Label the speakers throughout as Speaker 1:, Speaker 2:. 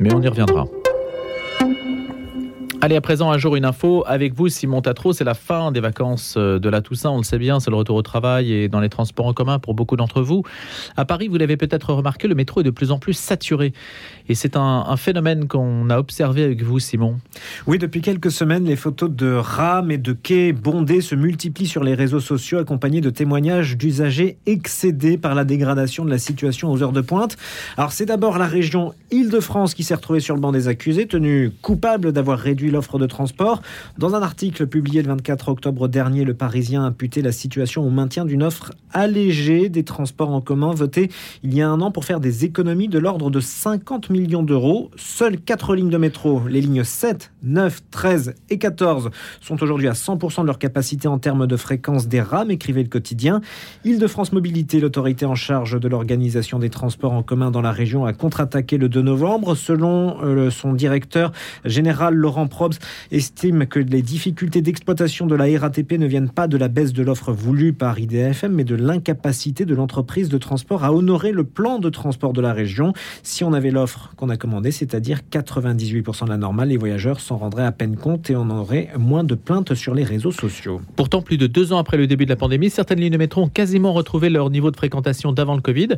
Speaker 1: Mais on y reviendra. Allez, à présent, un jour, une info avec vous, Simon Tatro. C'est la fin des vacances euh, de la Toussaint, on le sait bien, c'est le retour au travail et dans les transports en commun pour beaucoup d'entre vous. À Paris, vous l'avez peut-être remarqué, le métro est de plus en plus saturé. Et c'est un, phénomène qu'on a observé avec vous, Simon.
Speaker 2: Oui, depuis quelques semaines, les photos de rames et de quais bondés se multiplient sur les réseaux sociaux, accompagnés de témoignages d'usagers excédés par la dégradation de la situation aux heures de pointe. Alors, c'est d'abord la région Île-de-France qui s'est retrouvée sur le banc des accusés, tenue coupable d'avoir réduit l'offre de transport. Dans un article publié le 24 octobre dernier, le Parisien a imputé la situation au maintien d'une offre allégée des transports en commun votée il y a un an pour faire des économies de l'ordre de 50 millions d'euros. Seules quatre lignes de métro, les lignes 7, 9, 13 et 14, sont aujourd'hui à 100% de leur capacité en termes de fréquence des rames, écrivait le quotidien. Île-de-France Mobilité, l'autorité en charge de l'organisation des transports en commun dans la région, a contre-attaqué le 2 novembre. Selon euh, son directeur général Laurent Probs estime que les difficultés d'exploitation de la RATP ne viennent pas de la baisse de l'offre voulue par IDFM, mais de l'incapacité de l'entreprise de transport à honorer le plan de transport de la région. Si on avait l'offre qu'on a commandée, c'est-à-dire 98% de la normale, les voyageurs s'en rendraient à peine compte et on aurait moins de plaintes sur les réseaux sociaux.
Speaker 1: Pourtant, plus de deux ans après le début de la pandémie, certaines lignes de métro ont quasiment retrouvé leur niveau de fréquentation d'avant le Covid,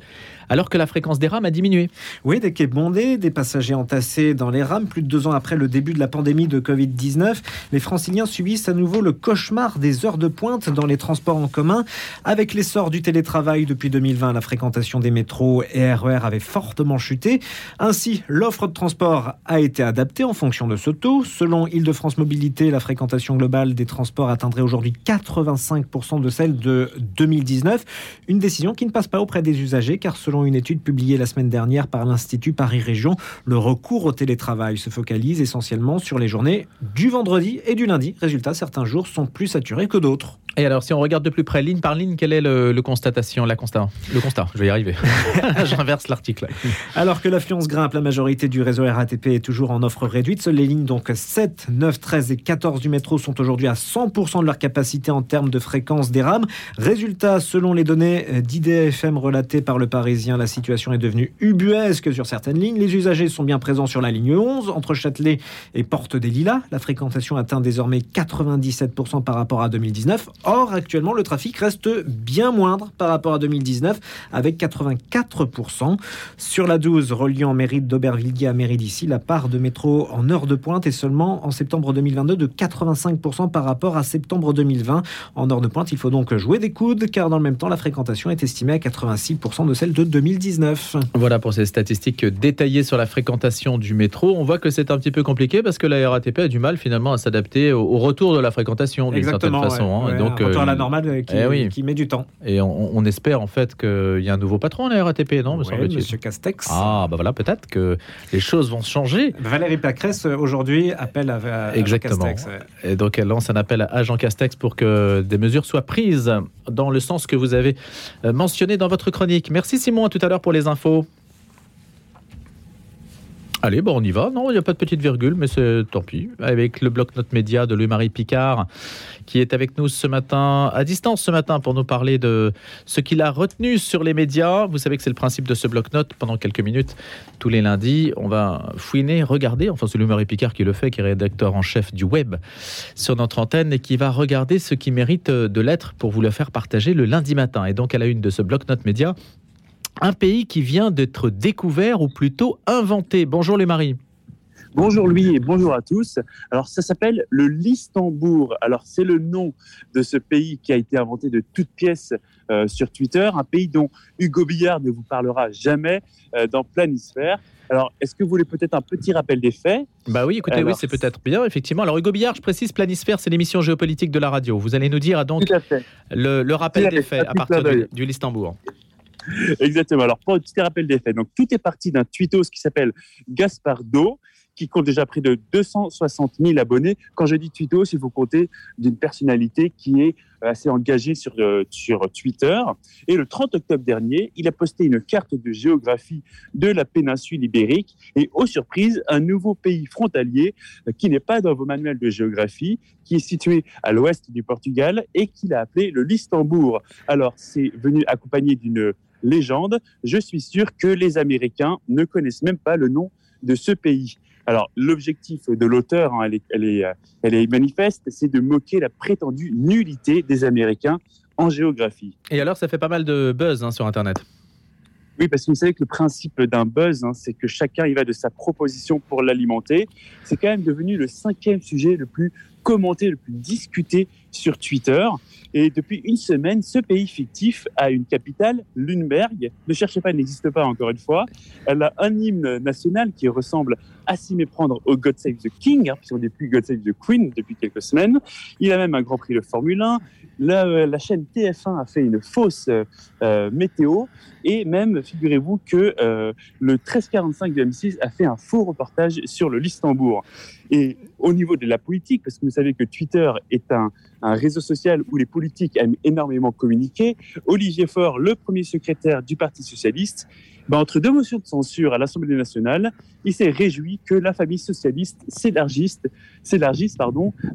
Speaker 1: alors que la fréquence des rames a diminué.
Speaker 2: Oui, des quais bondés, des passagers entassés dans les rames, plus de deux ans après le début de la pandémie de Covid-19, les franciliens subissent à nouveau le cauchemar des heures de pointe dans les transports en commun. Avec l'essor du télétravail depuis 2020, la fréquentation des métros et RER e avait fortement chuté. Ainsi, l'offre de transport a été adaptée en fonction de ce taux. Selon Île-de-France Mobilité, la fréquentation globale des transports atteindrait aujourd'hui 85% de celle de 2019. Une décision qui ne passe pas auprès des usagers car selon une étude publiée la semaine dernière par l'Institut Paris Région, le recours au télétravail se focalise essentiellement sur les journées du vendredi et du lundi. Résultat, certains jours sont plus saturés que d'autres.
Speaker 1: Et alors, si on regarde de plus près, ligne par ligne, quel est le, constatation, la constat Le constat, je vais y arriver. J'inverse l'article.
Speaker 2: Alors que l'affluence grimpe, la majorité du réseau RATP est toujours en offre réduite. Seules les lignes donc 7, 9, 13 et 14 du métro sont aujourd'hui à 100% de leur capacité en termes de fréquence des rames. Résultat, selon les données d'IDFM relatées par le Parisien, la situation est devenue ubuesque sur certaines lignes. Les usagers sont bien présents sur la ligne 11, entre Châtelet et Porte des Lilas. La fréquentation atteint désormais 97% par rapport à 2019. Or, actuellement, le trafic reste bien moindre par rapport à 2019, avec 84%. Sur la 12, reliant Mérite d'Aubervilliers à Mérite d'ici, la part de métro en heure de pointe est seulement en septembre 2022 de 85% par rapport à septembre 2020. En heure de pointe, il faut donc jouer des coudes, car dans le même temps, la fréquentation est estimée à 86% de celle de 2019.
Speaker 1: Voilà pour ces statistiques détaillées sur la fréquentation du métro. On voit que c'est un petit peu compliqué parce que la RATP a du mal finalement à s'adapter au, retour de la fréquentation d'une certaine façon.
Speaker 2: Hein. donc, retour à la euh, normale euh, eh qui, met du temps.
Speaker 1: Et on, espère en fait qu'il y a un nouveau patron à la RATP, non
Speaker 2: Monsieur Castex.
Speaker 1: Ah, bah voilà, peut-être que les choses vont changer.
Speaker 2: Valérie Pécresse, aujourd'hui, appelle à,
Speaker 1: Exactement. Jean Castex. Et donc, elle lance un appel à Jean Castex pour que des mesures soient prises dans le sens que vous avez euh, mentionné dans votre chronique. Merci Simon, à tout à l'heure pour les infos. Allez, bon, on y va. Non, il n'y a pas de petite virgule, mais c'est tant pis. Avec le bloc-notes média de Louis-Marie Picard, qui est avec nous ce matin, à distance ce matin, pour nous parler de ce qu'il a retenu sur les médias. Vous savez que c'est le principe de ce bloc-notes. Pendant quelques minutes, tous les lundis, on va fouiner, regarder. Enfin, c'est Louis-Marie Picard qui le fait, qui est rédacteur en chef du web sur notre antenne et qui va regarder ce qui mérite de l'être pour vous le faire partager le lundi matin. Et donc, à la une de ce bloc-notes média, un pays qui vient d'être découvert ou plutôt inventé. Bonjour les maris.
Speaker 3: Bonjour Louis et bonjour à tous. Alors ça s'appelle le Listembourg. Alors c'est le nom de ce pays qui a été inventé de toutes pièces euh, sur Twitter, un pays dont Hugo Billard ne vous parlera jamais euh, dans Planisphère. Alors, est-ce que vous voulez peut-être un petit rappel des faits?
Speaker 1: Bah oui, écoutez, oui, c'est peut-être bien, effectivement. Alors, Hugo Billard, je précise, Planisphère, c'est l'émission géopolitique de la radio. Vous allez nous dire donc le, rappel des faits à partir du, du Listembourg.
Speaker 3: Exactement. Alors, pour un petit rappel des faits, donc tout est parti d'un tweetos qui s'appelle Gaspardo, qui compte déjà près de 260 000 abonnés. Quand je dis tweetos, il faut compter d'une personnalité qui est assez engagée sur, euh, sur Twitter. Et le 30 octobre dernier, il a posté une carte de géographie de la péninsule ibérique et, aux surprises, un nouveau pays frontalier euh, qui n'est pas dans vos manuels de géographie, qui est situé à l'ouest du Portugal et qu'il a appelé le Listembourg. Alors, c'est venu accompagné d'une légende, je suis sûr que les Américains ne connaissent même pas le nom de ce pays. Alors, l'objectif de l'auteur, hein, elle, est, elle, est, elle est manifeste, c'est de moquer la prétendue nullité des Américains en géographie.
Speaker 1: Et alors, ça fait pas mal de buzz hein, sur Internet.
Speaker 3: Oui, parce que vous savez que le principe d'un buzz, hein, c'est que chacun y va de sa proposition pour l'alimenter. C'est quand même devenu le cinquième sujet le plus commenté, le plus discuté sur Twitter. Et depuis une semaine, ce pays fictif a une capitale, Lundberg. Ne cherchez pas, elle n'existe pas encore une fois. Elle a un hymne national qui ressemble à s'y méprendre au God Save the King, hein, puisqu'on n'est plus God Save the Queen depuis quelques semaines. Il a même un Grand Prix de Formule 1. La, la chaîne TF1 a fait une fausse euh, météo. Et même, figurez-vous que euh, le 1345 de M6 a fait un faux reportage sur le Listembourg. Et au niveau de la politique, parce que vous savez que Twitter est un, un réseau social où les politiques aiment énormément communiquer, Olivier Faure, le premier secrétaire du Parti socialiste, ben, entre deux motions de censure à l'Assemblée nationale, il s'est réjoui que la famille socialiste s'élargisse,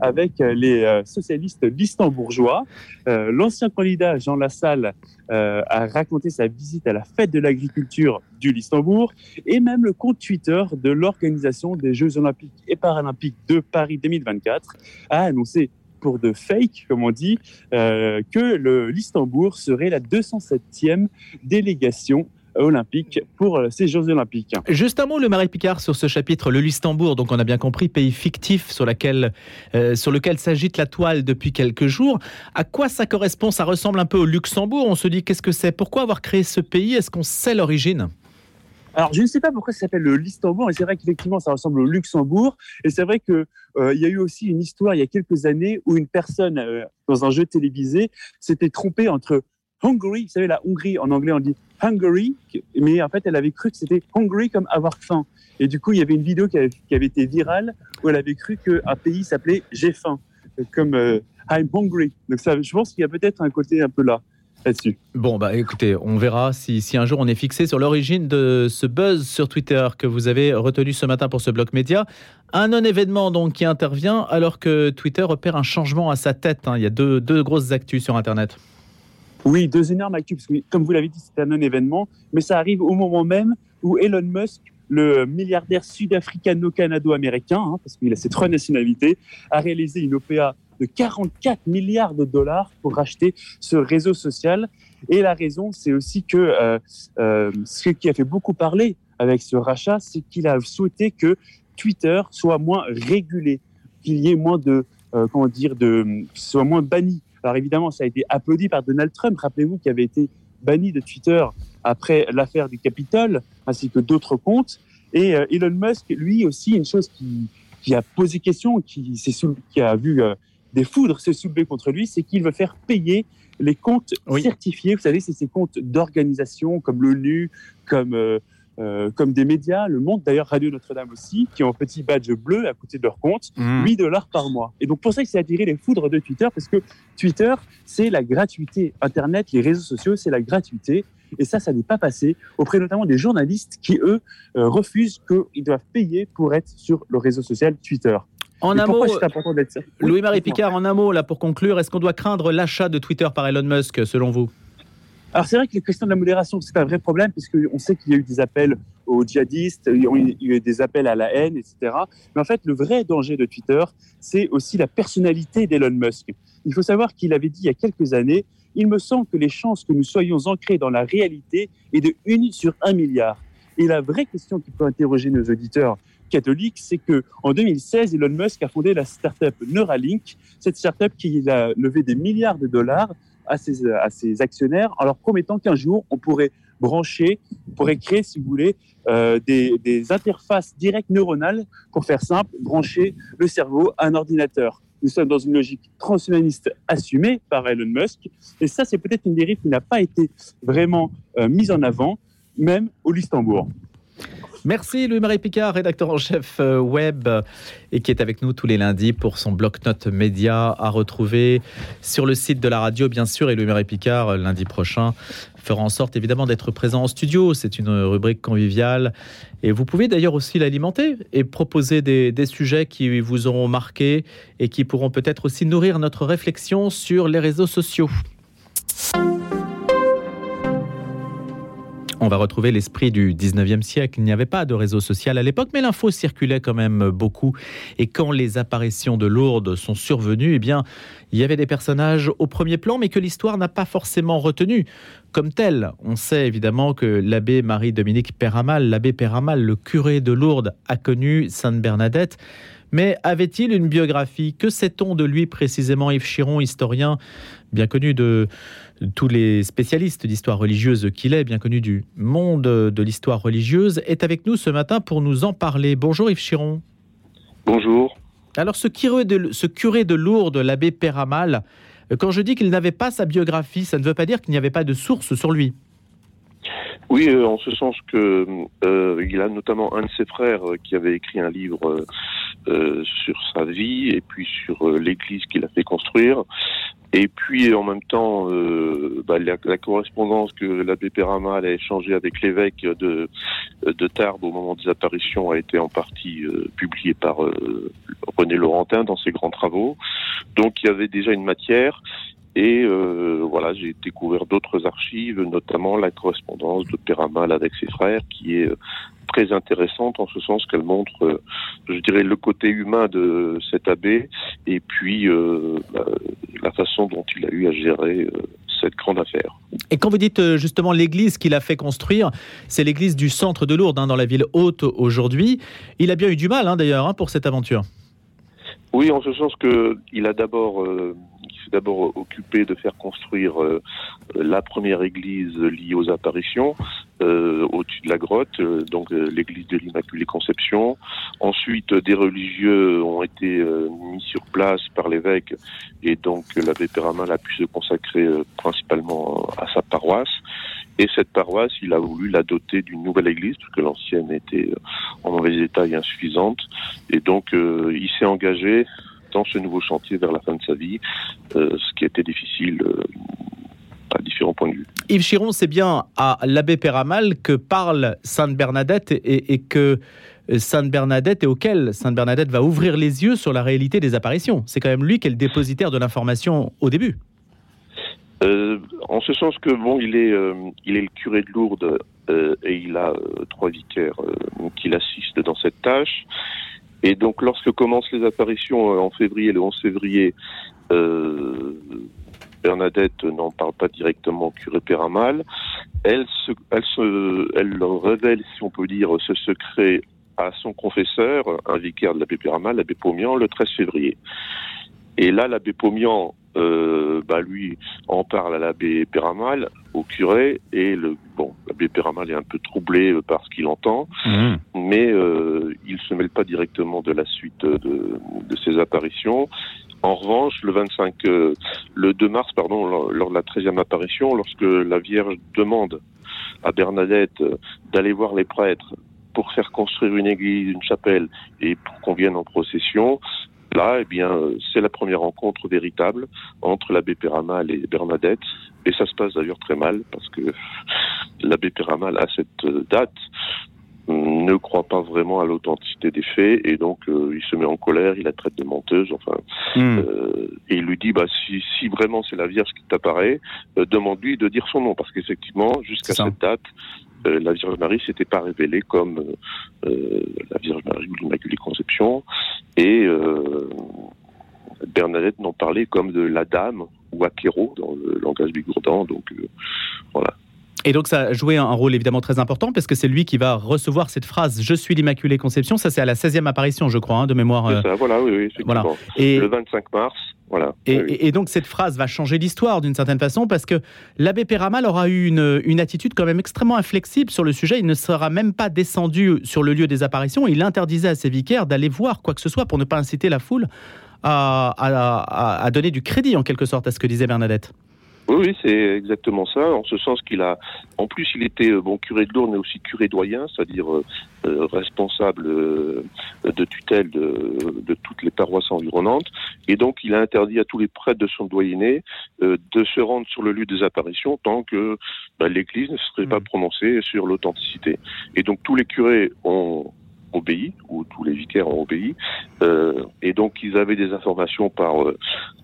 Speaker 3: avec les euh, socialistes listembourgeois. Euh, L'ancien candidat Jean Lassalle euh, a raconté sa visite à la fête de l'agriculture du Listembourg et même le compte Twitter de l'organisation des Jeux olympiques et paralympiques de Paris 2024 a annoncé pour de fake, comme on dit, euh, que Listembourg serait la 207e délégation olympique pour euh, ces Jeux olympiques.
Speaker 1: Juste un mot, le Marie Picard, sur ce chapitre, le Luxembourg, donc on a bien compris, pays fictif sur, laquelle, euh, sur lequel s'agite la toile depuis quelques jours. À quoi ça correspond? Ça ressemble un peu au Luxembourg. On se dit qu'est-ce que c'est? Pourquoi avoir créé ce pays? Est-ce qu'on sait l'origine?
Speaker 3: Alors, je ne sais pas pourquoi ça s'appelle le Listembourg, et c'est vrai qu'effectivement, ça ressemble au Luxembourg. Et c'est vrai qu'il euh, y a eu aussi une histoire il y a quelques années où une personne, euh, dans un jeu télévisé, s'était trompée entre Hungary, vous savez, la Hongrie, en anglais, on dit Hungary, mais en fait, elle avait cru que c'était Hungry comme avoir faim. Et du coup, il y avait une vidéo qui avait, été virale où elle avait cru qu'un pays s'appelait J'ai faim, comme euh, I'm hungry. Donc, ça, je pense qu'il y a peut-être un côté un peu là. Là-dessus.
Speaker 1: Bon, bah écoutez, on verra si, si, un jour on est fixé sur l'origine de ce buzz sur Twitter que vous avez retenu ce matin pour ce bloc média. Un non-événement donc qui intervient alors que Twitter opère un changement à sa tête. Hein. Il y a deux, deux grosses actus sur Internet.
Speaker 3: Oui, deux énormes actus, parce que comme vous l'avez dit, c'est un non-événement, mais ça arrive au moment même où Elon Musk, le milliardaire sud-africano-canado-américain, hein, parce qu'il a ses trois nationalités, a réalisé une OPA de 44 milliards de dollars pour racheter ce réseau social. Et la raison, c'est aussi que euh, euh, ce qui a fait beaucoup parler avec ce rachat, c'est qu'il a souhaité que Twitter soit moins régulé, qu'il y ait moins de, euh, comment dire, de, soit moins banni. Alors évidemment, ça a été applaudi par Donald Trump. Rappelez-vous qu'il avait été banni de Twitter après l'affaire du Capitole, ainsi que d'autres comptes. Et Elon Musk, lui aussi, une chose qui, a posé question, qui, qui a vu des foudres se soulever contre lui, c'est qu'il veut faire payer les comptes oui. certifiés. Vous savez, c'est ces comptes d'organisations comme l'ONU, comme, euh, euh, comme des médias, Le Monde, d'ailleurs Radio Notre-Dame aussi, qui ont un petit badge bleu à côté de leur compte, mmh. 8 dollars par mois. Et donc pour ça, il s'est attiré les foudres de Twitter, parce que Twitter, c'est la gratuité. Internet, les réseaux sociaux, c'est la gratuité. Et ça, ça n'est pas passé auprès notamment des journalistes qui, eux, euh, refusent qu'ils doivent payer pour être sur le réseau social Twitter.
Speaker 1: En un mot, Louis-Marie Picard, en un mot, là, pour conclure, est-ce qu'on doit craindre l'achat de Twitter par Elon Musk, selon vous?
Speaker 3: Alors c'est vrai que les questions de la modération, c'est un vrai problème, puisqu'on sait qu'il y a eu des appels aux djihadistes, il y a eu des appels à la haine, etc. Mais en fait, le vrai danger de Twitter, c'est aussi la personnalité d'Elon Musk. Il faut savoir qu'il avait dit il y a quelques années, il me semble que les chances que nous soyons ancrés dans la réalité est de 1 sur 1 milliard. Et la vraie question qui peut interroger nos auditeurs catholiques, c'est que en 2016, Elon Musk a fondé la startup Neuralink, cette startup qui a levé des milliards de dollars à ses, actionnaires en leur promettant qu'un jour, on pourrait brancher, on pourrait créer, si vous voulez, euh, des, des, interfaces directes neuronales, pour faire simple, brancher le cerveau à un ordinateur. Nous sommes dans une logique transhumaniste assumée par Elon Musk, et ça, c'est peut-être une dérive qui n'a pas été vraiment euh, mise en avant, même au Luxembourg.
Speaker 1: Merci Louis-Marie Picard, rédacteur en chef euh, web et qui est avec nous tous les lundis pour son bloc-notes média à retrouver sur le site de la radio bien sûr et Louis-Marie Picard euh, lundi prochain fera en sorte évidemment d'être présent en studio. C'est une rubrique conviviale et vous pouvez d'ailleurs aussi l'alimenter et proposer des, des, sujets qui vous auront marqué et qui pourront peut-être aussi nourrir notre réflexion sur les réseaux sociaux. On va retrouver l'esprit du 19e siècle. Il n'y avait pas de réseau social à l'époque, mais l'info circulait quand même beaucoup. Et quand les apparitions de Lourdes sont survenues, eh bien, il y avait des personnages au premier plan, mais que l'histoire n'a pas forcément retenu comme tel. On sait évidemment que l'abbé Marie-Dominique Péramal, l'abbé Péramal, le curé de Lourdes, a connu Sainte Bernadette. Mais avait-il une biographie? Que sait-on de lui précisément Yves Chiron, historien bien connu de tous les spécialistes d'histoire religieuse qu'il est, bien connu du monde de l'histoire religieuse, est avec nous ce matin pour nous en parler. Bonjour Yves Chiron.
Speaker 4: Bonjour.
Speaker 1: Alors ce curé de, ce curé de Lourdes, l'abbé Péramal, quand je dis qu'il n'avait pas sa biographie, ça ne veut pas dire qu'il n'y avait pas de source sur lui.
Speaker 4: Oui, euh, en ce sens que euh, il a notamment un de ses frères euh, qui avait écrit un livre sur sa vie et puis sur l'église qu'il a fait construire. Et puis en même temps, bah, la, correspondance que l'abbé Péramal a échangée avec l'évêque de, de Tarbes au moment des apparitions a été en partie publiée par René Laurentin dans ses grands travaux. Donc il y avait déjà une matière. Et euh, voilà, j'ai découvert d'autres archives, notamment la correspondance de Péramal avec ses frères, qui est euh, très intéressante en ce sens qu'elle montre, euh, je dirais, le côté humain de cet abbé et puis bah, la façon dont il a eu à gérer cette grande affaire.
Speaker 1: Et quand vous dites justement l'église qu'il a fait construire, c'est l'église du centre de Lourdes, hein, dans la ville haute aujourd'hui. Il a bien eu du mal, hein, d'ailleurs, hein, pour cette aventure.
Speaker 4: Oui, en ce sens que il a d'abord d'abord occupé de faire construire euh, la première église liée aux apparitions euh, au-dessus de la grotte, euh, donc l'église de l'Immaculée Conception. Ensuite, des religieux ont été mis sur place par l'évêque et donc l'abbé Péramal a pu se consacrer principalement à sa paroisse. Et cette paroisse, il a voulu la doter d'une nouvelle église, parce que l'ancienne était en mauvais état et insuffisante. Et donc, il s'est engagé ce nouveau chantier vers la fin de sa vie, euh, ce qui était difficile euh, à différents points de vue.
Speaker 1: Yves Chiron, c'est bien à l'abbé Péramal que parle Sainte Bernadette et, que Sainte Bernadette et auquel Sainte Bernadette va ouvrir les yeux sur la réalité des apparitions. C'est quand même lui qui est le dépositaire de l'information au début.
Speaker 4: Euh, en ce sens que bon, il est, il est le curé de Lourdes et il a trois vicaires qui l'assistent dans cette tâche. Et donc, lorsque commencent les apparitions euh, en février, le 11 février, euh, Bernadette n'en parle pas directement au curé Péramal. Elle, se, elle, se, elle révèle, si on peut dire, ce secret à son confesseur, un vicaire de l'abbé Péramal, l'abbé Pomian, le 13 février. Et là, l'abbé Pomian, euh, bah lui, en parle à l'abbé Péramal, au curé, et le bon, l'abbé Péramal est un peu troublé par ce qu'il entend, mmh. mais euh, il se mêle pas directement de la suite de, de ses apparitions. En revanche, le 25, euh, le 2 mars, pardon, lors, de la 13e apparition, lorsque la Vierge demande à Bernadette d'aller voir les prêtres pour faire construire une église, une chapelle et pour qu'on vienne en procession, Là, eh bien, c'est la première rencontre véritable entre l'abbé Péramal et Bernadette. Et ça se passe d'ailleurs très mal parce que l'abbé Péramal, à cette date, ne croit pas vraiment à l'authenticité des faits et donc euh, il se met en colère, il la traite de menteuse, enfin, hmm. euh, et il lui dit bah si, si vraiment c'est la Vierge qui t'apparaît, euh, demande-lui de dire son nom parce qu'effectivement jusqu'à cette date la Vierge Marie s'était pas révélée comme la Vierge Marie ou l'Immaculée Conception et Bernadette n'en parlait comme de la dame ou Akéro dans le langage bigourdan donc voilà.
Speaker 1: Et donc ça a joué un rôle évidemment très important parce que c'est lui qui va recevoir cette phrase Je suis l'Immaculée Conception. Ça, c'est à la 16e apparition, je crois, hein, de mémoire.
Speaker 4: Euh, ça, voilà, oui, oui voilà. Et, le 25 mars. Voilà.
Speaker 1: Et, donc cette phrase va changer l'histoire d'une certaine façon parce que l'abbé Péramal aura eu une, une, attitude quand même extrêmement inflexible sur le sujet. Il ne sera même pas descendu sur le lieu des apparitions. Il interdisait à ses vicaires d'aller voir quoi que ce soit pour ne pas inciter la foule à, à, à donner du crédit en quelque sorte à ce que disait Bernadette.
Speaker 4: Oui, oui c'est exactement ça, en ce sens qu'il a, en plus, il était euh, bon curé de Lourdes, mais aussi curé doyen, c'est-à-dire euh, euh, responsable de tutelle de, de, toutes les paroisses environnantes, et donc il a interdit à tous les prêtres de son doyenné de se rendre sur le lieu des apparitions tant que bah, l'Église ne serait pas mmh. prononcée sur l'authenticité. Et donc tous les curés ont obéi, ou tous les vicaires ont obéi. et donc, ils avaient des informations par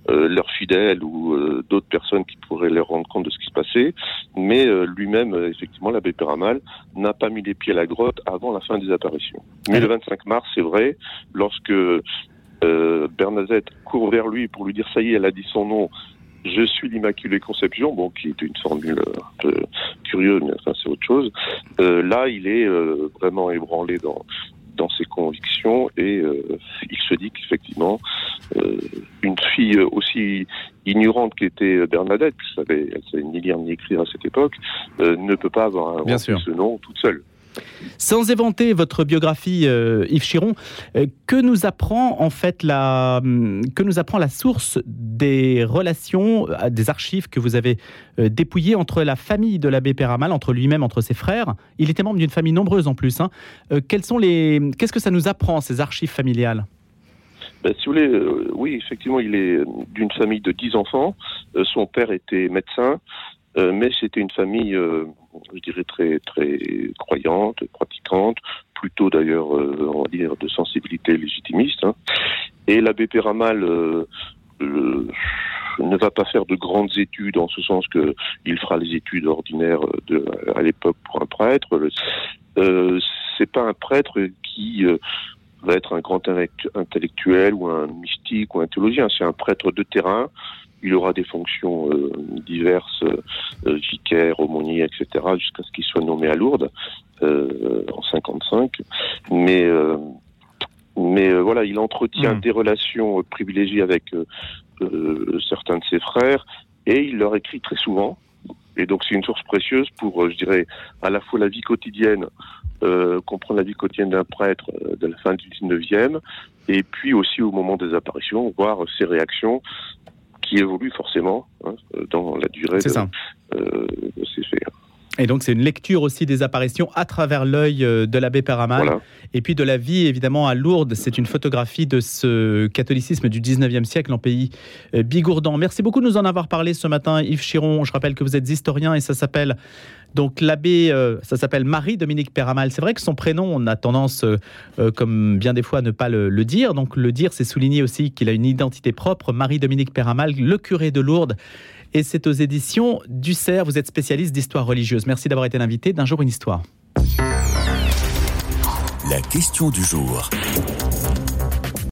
Speaker 4: leurs fidèles ou d'autres personnes qui pourraient leur rendre compte de ce qui se passait. Mais lui-même, effectivement, l'abbé Péramal n'a pas mis les pieds à la grotte avant la fin des apparitions. Mais le 25 mars, c'est vrai, lorsque Bernadette court vers lui pour lui dire ça y est, elle a dit son nom, je suis l'Immaculée Conception, bon, qui est une formule un peu curieuse, mais enfin c'est autre chose. Euh, là, il est euh, vraiment ébranlé dans dans ses convictions et euh, il se dit qu'effectivement une fille aussi ignorante qu'était Bernadette, ne savait ni lire ni écrire à cette époque, ne peut pas avoir un ce nom toute seule.
Speaker 1: Sans éventer votre biographie, euh, Yves Chiron, euh, que nous apprend en fait la, hum, que nous apprend la source des relations, euh, des archives que vous avez dépouillées entre la famille de l'abbé Péramal, entre lui-même, entre ses frères? Il était membre d'une famille nombreuse en plus. Hein. sont les, qu'est-ce que ça nous apprend ces archives familiales?
Speaker 4: Ben, si vous voulez, oui, effectivement, il est d'une famille de dix enfants. son père était médecin. Mais c'était une famille, je dirais, très, très croyante, pratiquante, plutôt d'ailleurs, euh, on va dire, de sensibilité légitimiste. Hein. Et l'abbé Péramal ne va pas faire de grandes études en ce sens que il fera les études ordinaires de, à l'époque pour un prêtre. Euh, c'est pas un prêtre qui va être un grand intellectuel ou un mystique ou un théologien. C'est un prêtre de terrain il aura des fonctions euh, diverses, euh, vicaires, aumôniers, etc., jusqu'à ce qu'il soit nommé à Lourdes euh, en 55. Mais mais voilà, il entretient hmm. des relations privilégiées avec certains de ses frères et il leur écrit très souvent. Et donc c'est une source précieuse pour, je dirais, à la fois la vie quotidienne, comprendre la vie quotidienne d'un prêtre de la fin du 19e, et puis aussi au moment des apparitions, voir ses réactions qui évolue forcément hein, dans la durée de, euh, ces faits.
Speaker 1: Et donc c'est une lecture aussi des apparitions à travers l'œil euh, de l'abbé Paramal et puis de la vie évidemment à Lourdes. C'est une photographie de ce catholicisme du 19e siècle en pays euh, bigourdant. Merci beaucoup de nous en avoir parlé ce matin Yves Chiron. Je rappelle que vous êtes historien et ça s'appelle donc l'abbé, euh, ça s'appelle Marie-Dominique Péramal. C'est vrai que son prénom, on a tendance, euh, comme bien des fois, à ne pas le, dire. Donc le dire, c'est souligner aussi qu'il a une identité propre. Marie-Dominique Péramal, le curé de Lourdes. Et c'est aux éditions du CERF. Vous êtes spécialiste d'histoire religieuse. Merci d'avoir été l'invité d'un jour une histoire.
Speaker 5: La question du jour.